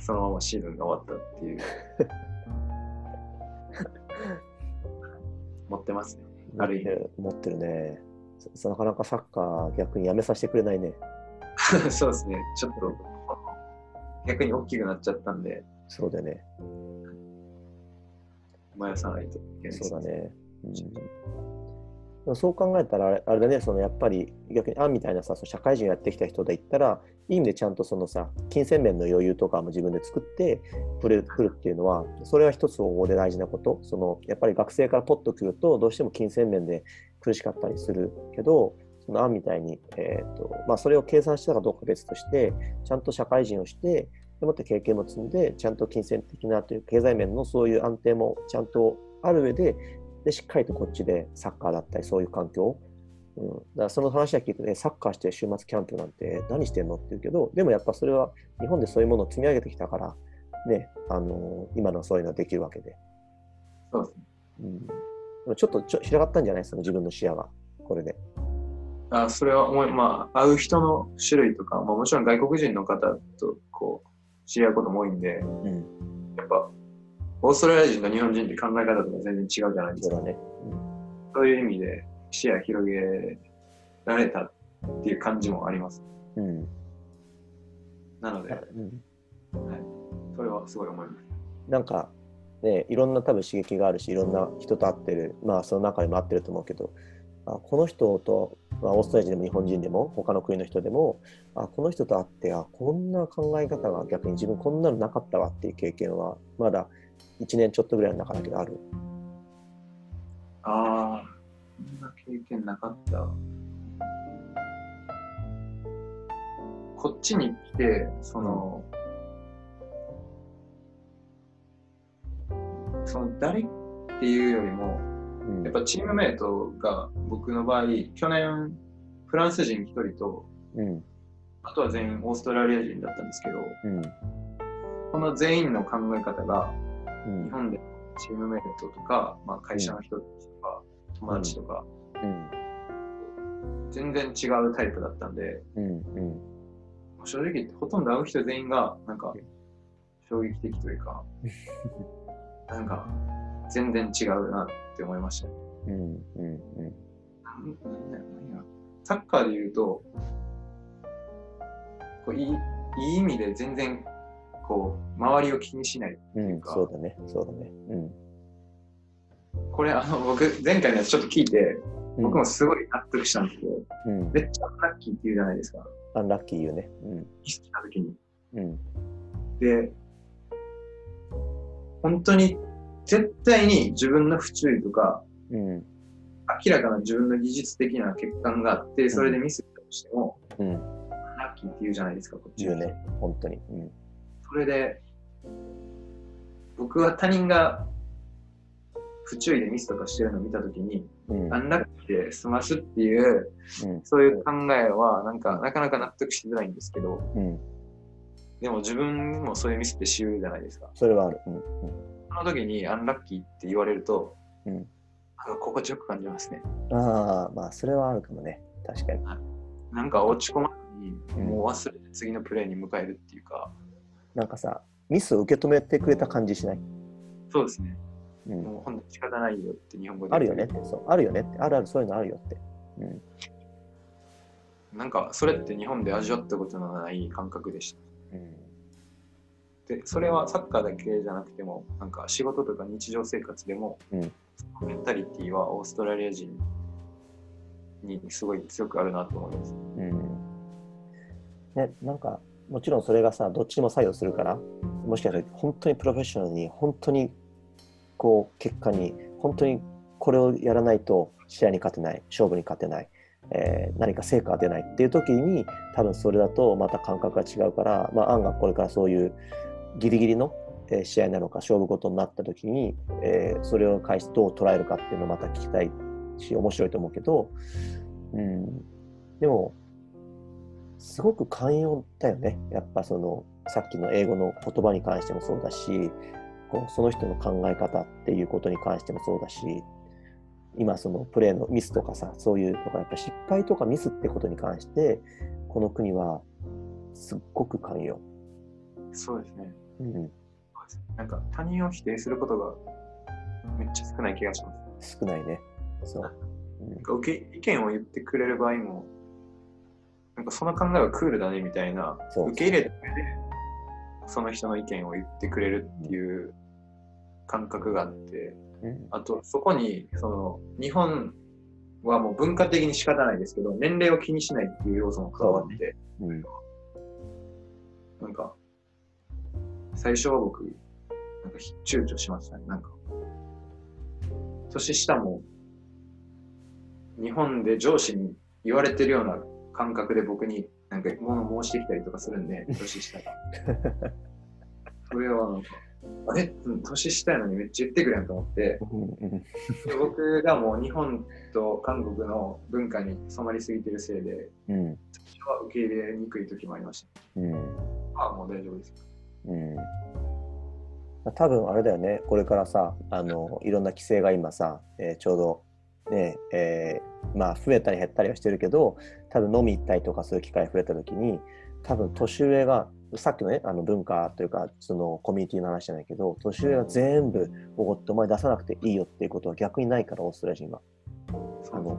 そのままシーズンが終わったっていう。[laughs] 持ってますね。ある意味。
持ってるね。そなかなかサッカー逆にやめさせてくれないね。[laughs]
そうですね。ちょっと逆に大きくなっちゃったんで、
そうだね。
燃やさないといけないです
そうだ。ね。うん、そう考えたらあれ、だね、そのやっぱり逆に、あんみたいなさ、その社会人やってきた人で言ったら、いい意味でちゃんとそのさ、金銭面の余裕とかも自分で作ってくれるっていうのは、それは一つ方法で大事なこと。そのやっぱり学生からポッと来ると、どうしても金銭面で苦しかったりするけど、その案みたいに、えーとまあ、それを計算したかどうか別として、ちゃんと社会人をして、でもって経験も積んで、ちゃんと金銭的なという経済面のそういう安定もちゃんとある上で、でしっかりとこっちでサッカーだったり、そういう環境、うん、だからその話は聞いてね、サッカーして週末キャンプなんて何してんのって言うけど、でもやっぱそれは日本でそういうものを積み上げてきたから、ね、あの今のそういうのはできるわけで。
そうですね。
うん、ちょっとちょ広がったんじゃない？ですか、自分の視野が、これで。
あそれは思い、まあ、会う人の種類とか、まあ、もちろん外国人の方とこう知り合うことも多いんで、
うん、
やっぱ、オーストラリア人と日本人って考え方とか全然違うじゃないですか。
そうだね。
そういう意味で視野広げられたっていう感じもあります。
うん。うん
なので、
うん
それはすごい思います。
なんか、ね、いろんな多分刺激があるし、いろんな人と会ってる、まあその中にも会ってると思うけど、あこの人と、まあ、オーストラリア人でも日本人でも、他の国の人でも、あこの人と会って、あこんな考え方が逆に自分こんなのなかったわっていう経験は、まだ1年ちょっとぐらいの中だけどある。
ああ、そんな経験なかった。こっちに来て、その、その誰っていうよりも、
うん
やっぱチームメイトが僕の場合、去年フランス人1人と、
うん
あとは全員オーストラリア人だったんですけど、
うん
この全員の考え方が
うん
日本でチームメイトとか、まあ、会社の人とか、友達とか、
うん。
全然違うタイプだったんで、正直ほとんど会う人全員が、なんか、衝撃的というか、[laughs] なんか、全然違うなって思いましたね。サッカーで言うと、こういいいい意味で全然、こう、周りを気にしない。
うんそうだね。そうだね。うん。
これ、あの、僕、前回のやつちょっと聞いて、
うん。
僕もすごい納得したんですけど、
うん。
めっちゃラッキーって言うじゃないですか。
アンラッキー言うね。うん。
ミスした時に。
うん。
で、本当に絶対に自分の不注意とか、
うん。
明らかな自分の技術的な欠陥があって、それでミスったとしても、
うん。
ラッキーって言うじゃないですか、こっち
言うね。本当に。うん
それで、僕は他人が不注意でミスとかしてるのを見たときに、
うん。
アンラッキーで済ますっていう、
うん。
そういう考えは、なんか、なかなか納得しづらいんですけど、
うん。
でも自分もそういうミスってしうるじゃないですか。
それはある。うん。
その時にアンラッキーって言われると、
うん。
心地よく感じますね。
ああまあそれはあるかもね。確かに。
なんか落ち込まずに、
うん
もう忘れて次のプレーに迎えるっていうか、
なんかさミスを受け止めてくれた感じしない、
そうですね。
うん、
もう本当に仕方ないよって日本語で。
あるよねって。そうあるよねって。あるあるそういうのあるよって。うん。
なんかそれって日本で味わったことのない感覚でした。
うん。
で、それはサッカーだけじゃなくても、なんか仕事とか日常生活でも、
うん。
メンタリティはオーストラリア人にすごい強くあるなと思います。
うん。ね、なんかもちろんそれがさどっちにも作用するからもしかしたら本当にプロフェッショナルに本当にこう結果に本当にこれをやらないと試合に勝てない勝負に勝てない、えー何か成果が出ないっていう時に多分それだとまた感覚が違うから、まあ、案がこれからそういうギリギリの試合なのか勝負事になった時に、えーそれを返してどう捉えるかっていうのをまた聞きたいし面白いと思うけど、うん、でもすごく寛容だよねやっぱそのさっきの英語の言葉に関してもそうだしこうその人の考え方っていうことに関してもそうだし今そのプレーのミスとかさそういうとかやっぱ失敗とかミスってことに関してこの国はすっごく寛容、
そうですね。
うん、
なんか他人を否定することがめっちゃ少ない気がします。
少ないねそう、うん
なんか受け意見を言ってくれる場合も、なんかその考えはクールだねみたいな、受け入れてその人の意見を言ってくれるっていう感覚があって、
うん。
あとそこにその日本はもう文化的に仕方ないですけど、年齢を気にしないっていう要素も加わって、
うん。
なんか最初は僕、なんか躊躇しましたね。なんか年下も日本で上司に言われてるような感覚で僕になんか物申してきたりとかするんで、年下が。それはなんか、あれ？うん年下やのにめっちゃ言ってくれやんと思って、で僕がもう日本と韓国の文化に染まりすぎてるせいで、
うん
最初は受け入れにくい時もありました。
うん
ああ、もう大丈夫です。
うん多分あれだよね、これからさ、あのいろんな規制が今さ、えーちょうど、ねえーまあ、増えたり減ったりはしてるけど、多分飲み行ったりとかそういう機会増えたときに、多分年上が、さっきのね、あの文化というか、そのコミュニティの話じゃないけど、年上が全部おごって、お前出さなくていいよっていうことは逆にないから、オーストラリア人は。あの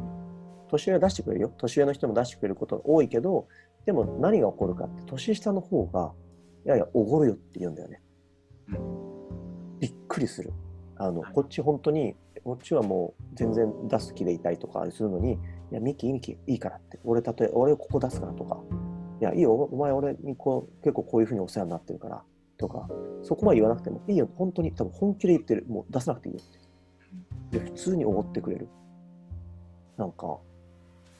年上は出してくれるよ。年上の人も出してくれることが多いけど、でも何が起こるかって、年下の方が、いやいや、おごるよって言うんだよね。びっくりする。あの、
はい
こっち本当に、こっちはもう全然出す気でいたいとかするのに、いや、ミキ、ミキ、いいからって。俺、たとえ、俺ここ出すからとか、いや、いいよ、お前俺にこう結構こういうふうにお世話になってるから、とか、そこまで言わなくても、いいよ、本当に、多分本気で言ってる。もう出さなくていいよって。で、普通におごってくれる。なんか、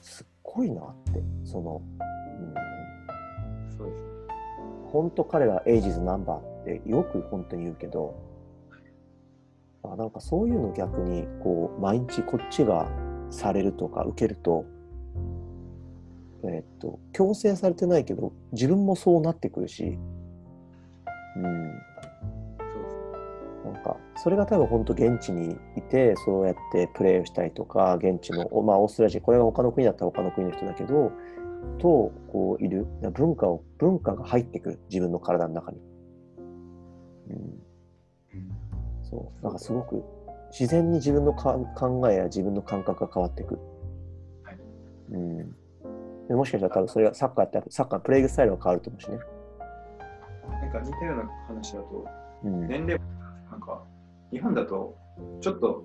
すっごいなって、その、うん、
そうですね。
本当彼らエイジズナンバーってよく本当に言うけど、あなんかそういうの逆にこう毎日こっちがされるとか受けると、えーっと強制されてないけど自分もそうなってくるし、うん、
そうです
なんかそれが多分本当現地にいてそうやってプレーをしたりとか現地の、おまあ、オーストラリア人これが他の国だったら他の国の人だけどとこういる文化を文化が入ってくる自分の体の中に、うん、
ね。
そう。なんかすごく自然に自分のか考えや自分の感覚が変わっていく、
はい
うん、でもしかしたら多分それがサッカーやったらサッカーのプレイスタイルが変わると思うしね、
なんか似たような話だと、
うん、
年齢もなんか、日本だと、ちょっと、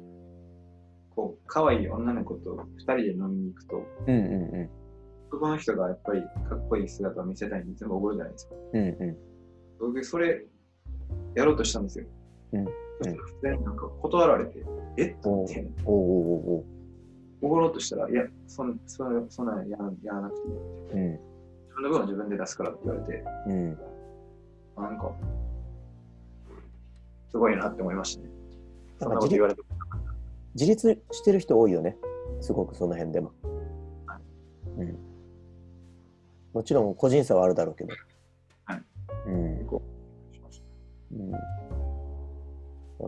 こう、可愛い女の子と二人で飲みに行くと、
うんうんうん。
男の人がやっぱりかっこいい姿を見せたいんで全部覚えるじゃないですか。
うんうん。
僕、それ、やろうとしたんですよ。
うん
そしたら普通になんか断られて、え？っと思って、
おうおうお
ろうとしたら、いや、そんそんそんなんやらやらなくていいよって。
うん。
自分の分は自分で出すからって言われて、
うん。
なんか、すごいなって思いましたね。そんなこと言われて。
自立してる人多いよね。すごくその辺でも、うん、もちろん個人差はあるだろうけど、
はい。
うん。
こ
うん、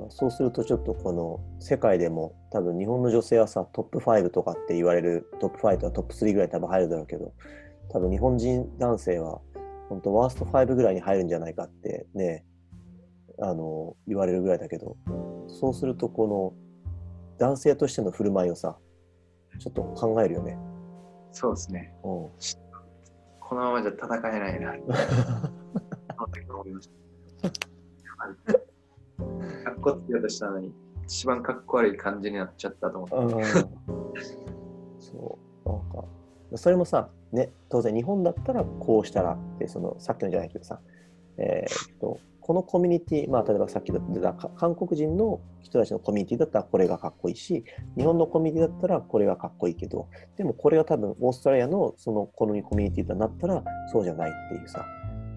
そうするとちょっとこの世界でも多分日本の女性はさトップ5とかって言われるトップ5とかトップ3ぐらい多分入るだろうけど多分日本人男性は本当ワースト5ぐらいに入るんじゃないかってねあの言われるぐらいだけどそうするとこの男性としての振る舞いをさちょっと考えるよね。
そうですね。
うん
このままじゃ戦えないなって思いました。[laughs] かっこつけようとしたのに、一番かっこ悪い感じになっちゃったと思って。
そう。なんかそれもさ、ね、当然日本だったらこうしたらってそのさっきのじゃないけどさ、えーっとこのコミュニティ、まあ、例えばさっき出た韓国人の人たちのコミュニティだったらこれがかっこいいし日本のコミュニティだったらこれがかっこいいけどでもこれが多分オーストラリアのそのこのコミュニティだなったらそうじゃないっていうさ。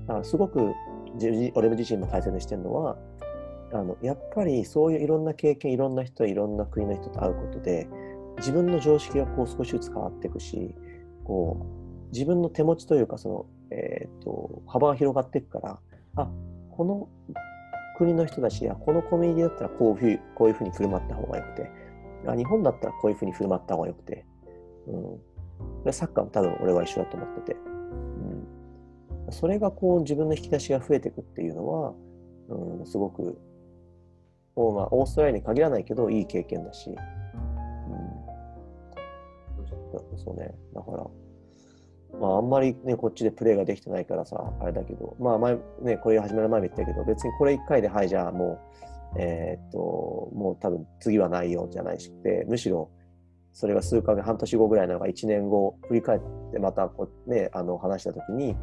だからすごく自自俺自身も大切にしてるのはあのやっぱりそういういろんな経験いろんな人いろんな国の人と会うことで自分の常識がこう少しずつ変わっていくしこう自分の手持ちというかその、えー、と幅が広がっていくからあこの国の人たちやこのコミュニティだったらこういうふうこういうふうに振る舞った方がよくてあ日本だったらこういうふうに振る舞った方がよくて、うん、サッカーも多分俺は一緒だと思ってて、うん、それがこう自分の引き出しが増えていくっていうのは、うん、すごくこうまあ、オーストラリアに限らないけどいい経験だし、うん、そうね。だからまあ、あんまりね、こっちでプレーができてないからさ、あれだけど、まあ前、ね、これ始める前も言ったけど、別にこれ1回で、はい、じゃあもう、えーっと、もう多分次はないよじゃないしくて、むしろ、それが数ヶ月、半年後ぐらいなのが1年後、振り返ってまたこう、ね、あの話したときに、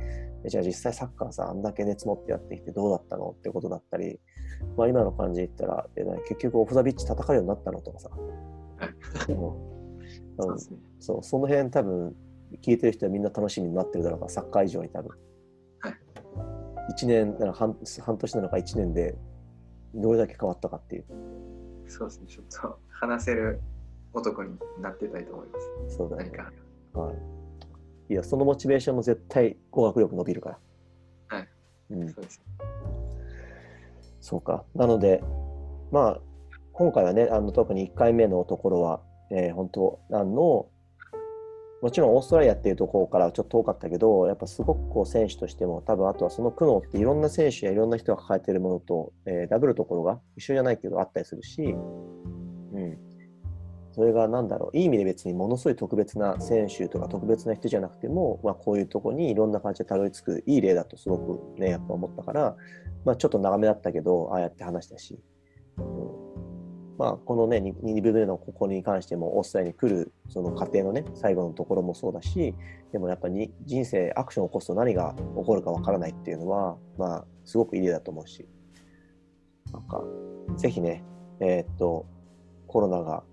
えじゃあ実際サッカーさ、あんだけ熱持ってやってきてどうだったのってことだったり、まあ今の感じで言ったら、結局オフ・ザ・ビッチ叩かれるようになったのとかさ。[laughs] うん
そう。
その辺多分、聞いてる人はみんな楽しみになってるだろうから、サッカー以上に多分。
はい。
1年なら半、半年なのか1年で、どれだけ変わったかっていう。
そうですね。ちょっと話せる男になってたいと思います。
そうだね
何。か。
はい。いや、そのモチベーションも絶対語学力伸びるから。
はい。
うん。
そうです。
そうか。なので、まあ、今回はね、あの特に1回目のところは、えー、本当、あの、もちろんオーストラリアっていうところからちょっと遠かったけど、やっぱすごくこう選手としても、多分あとはその苦悩っていろんな選手やいろんな人が抱えているものと、えー、ダブルところが一緒じゃないけどあったりするし、うん。それが何だろう、いい意味で別にものすごい特別な選手とか特別な人じゃなくても、まあ、こういうとこにいろんな感じでたどり着くいい例だとすごくね、やっぱ思ったから、まあ、ちょっと長めだったけど、ああやって話したし、うん。まあ、このね、2部目のここに関しても、オーストラリアに来るその過程のね、最後のところもそうだし、でもやっぱり人生、アクションを起こすと何が起こるかわからないっていうのは、まあ、すごくいい例だと思うし、なんか、ぜひね、えー、っと、コロナが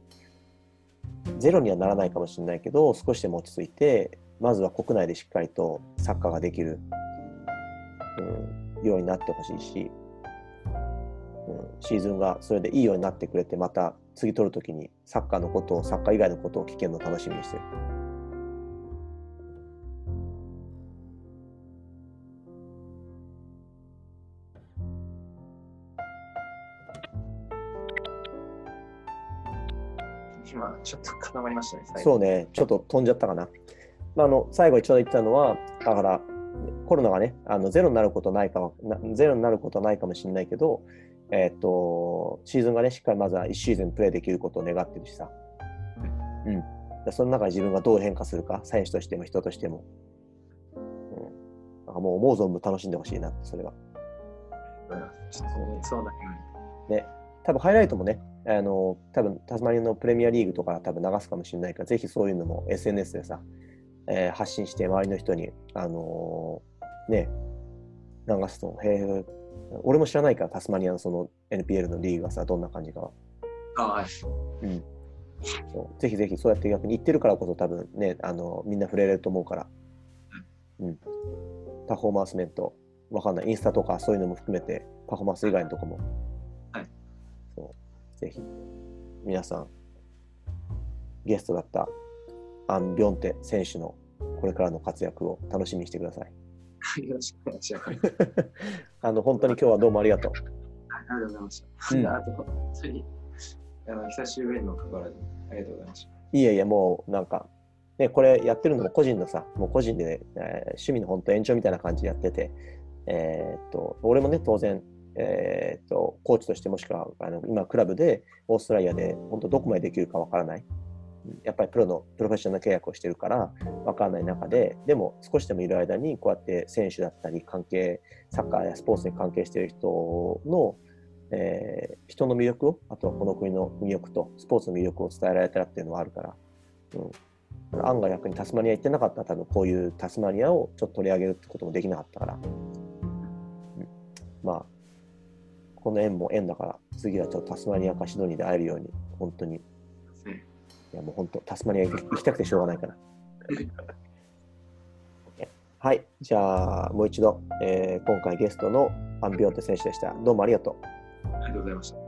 ゼロにはならないかもしれないけど、少しでも落ち着いて、まずは国内でしっかりとサッカーができる、うん、ようになってほしいし、うん、シーズンがそれでいいようになってくれて、また次取るときにサッカーのことを、サッカー以外のことを聞けるのを楽しみにしてる。
ちょっと固まりましたね。
そうね、ちょっと飛んじゃったかな。まあ、あの最後一度言ったのは、だから、コロナがね、あのゼロになることないかゼロになることはないかもしれないけど、えっ、ー、と、シーズンがね、しっかりまずは1シーズンプレーできることを願ってるしさ。うん。その中で自分がどう変化するか、選手としても人としても。うん。なんかもう思う存分楽しんでほしいなって、それは。
うん、そうだ
ね。ね。多分ハイライトもね、あの、多分タスマニアのプレミアリーグとか多分流すかもしれないから、ぜひそういうのも SNS でさ、えー、発信して周りの人に、あのー、ね、流すと、へえ、俺も知らないから、タスマニアのその NPL のリーグがさ、どんな感じかは。
はい。
うん。そうぜひぜひそうやって逆に言ってるからこそ多分ね、あのみんな触れれると思うから、うん。パフォーマンスメント、わかんない、インスタとかそういうのも含めて、パフォーマンス以外のとこも、ぜひ、皆さん、ゲストだったアン・ビョンテ選手のこれからの活躍を楽しみにしてください。[laughs]
よろしくお願いします。[laughs]
あの本当に今日はどうもありがとう。
ありがとうございました。うん、[laughs] あと、次、あの久しぶりにも関わらず、ありがとうございました。い
やいや、もうなんか、ね、これやってるのも個人のさ、もう個人で、ね、えー、趣味の本当延長みたいな感じでやってて、えー、っと、俺もね、当然、えー、っと、コーチとしてもしくは、あの今、クラブでオーストラリアで本当どこまでできるかわからない。やっぱりプロのプロフェッショナル契約をしてるから分かんない中ででも少しでもいる間にこうやって選手だったり関係サッカーやスポーツに関係している人の、えー、人の魅力をあとはこの国の魅力とスポーツの魅力を伝えられたらっていうのはあるから、うん、案外逆にタスマニア行ってなかったら多分こういうタスマニアをちょっと取り上げるってこともできなかったから、うん、まあこの縁も縁だから次はちょっとタスマニアかシドニーで会えるように本当にいやもう本当、タスマニア行きたくてしょうがないから。[laughs] はい、じゃあもう一度、えー、今回ゲストのアンビオンテ選手でした。どうもありがとう。
ありがとうございました。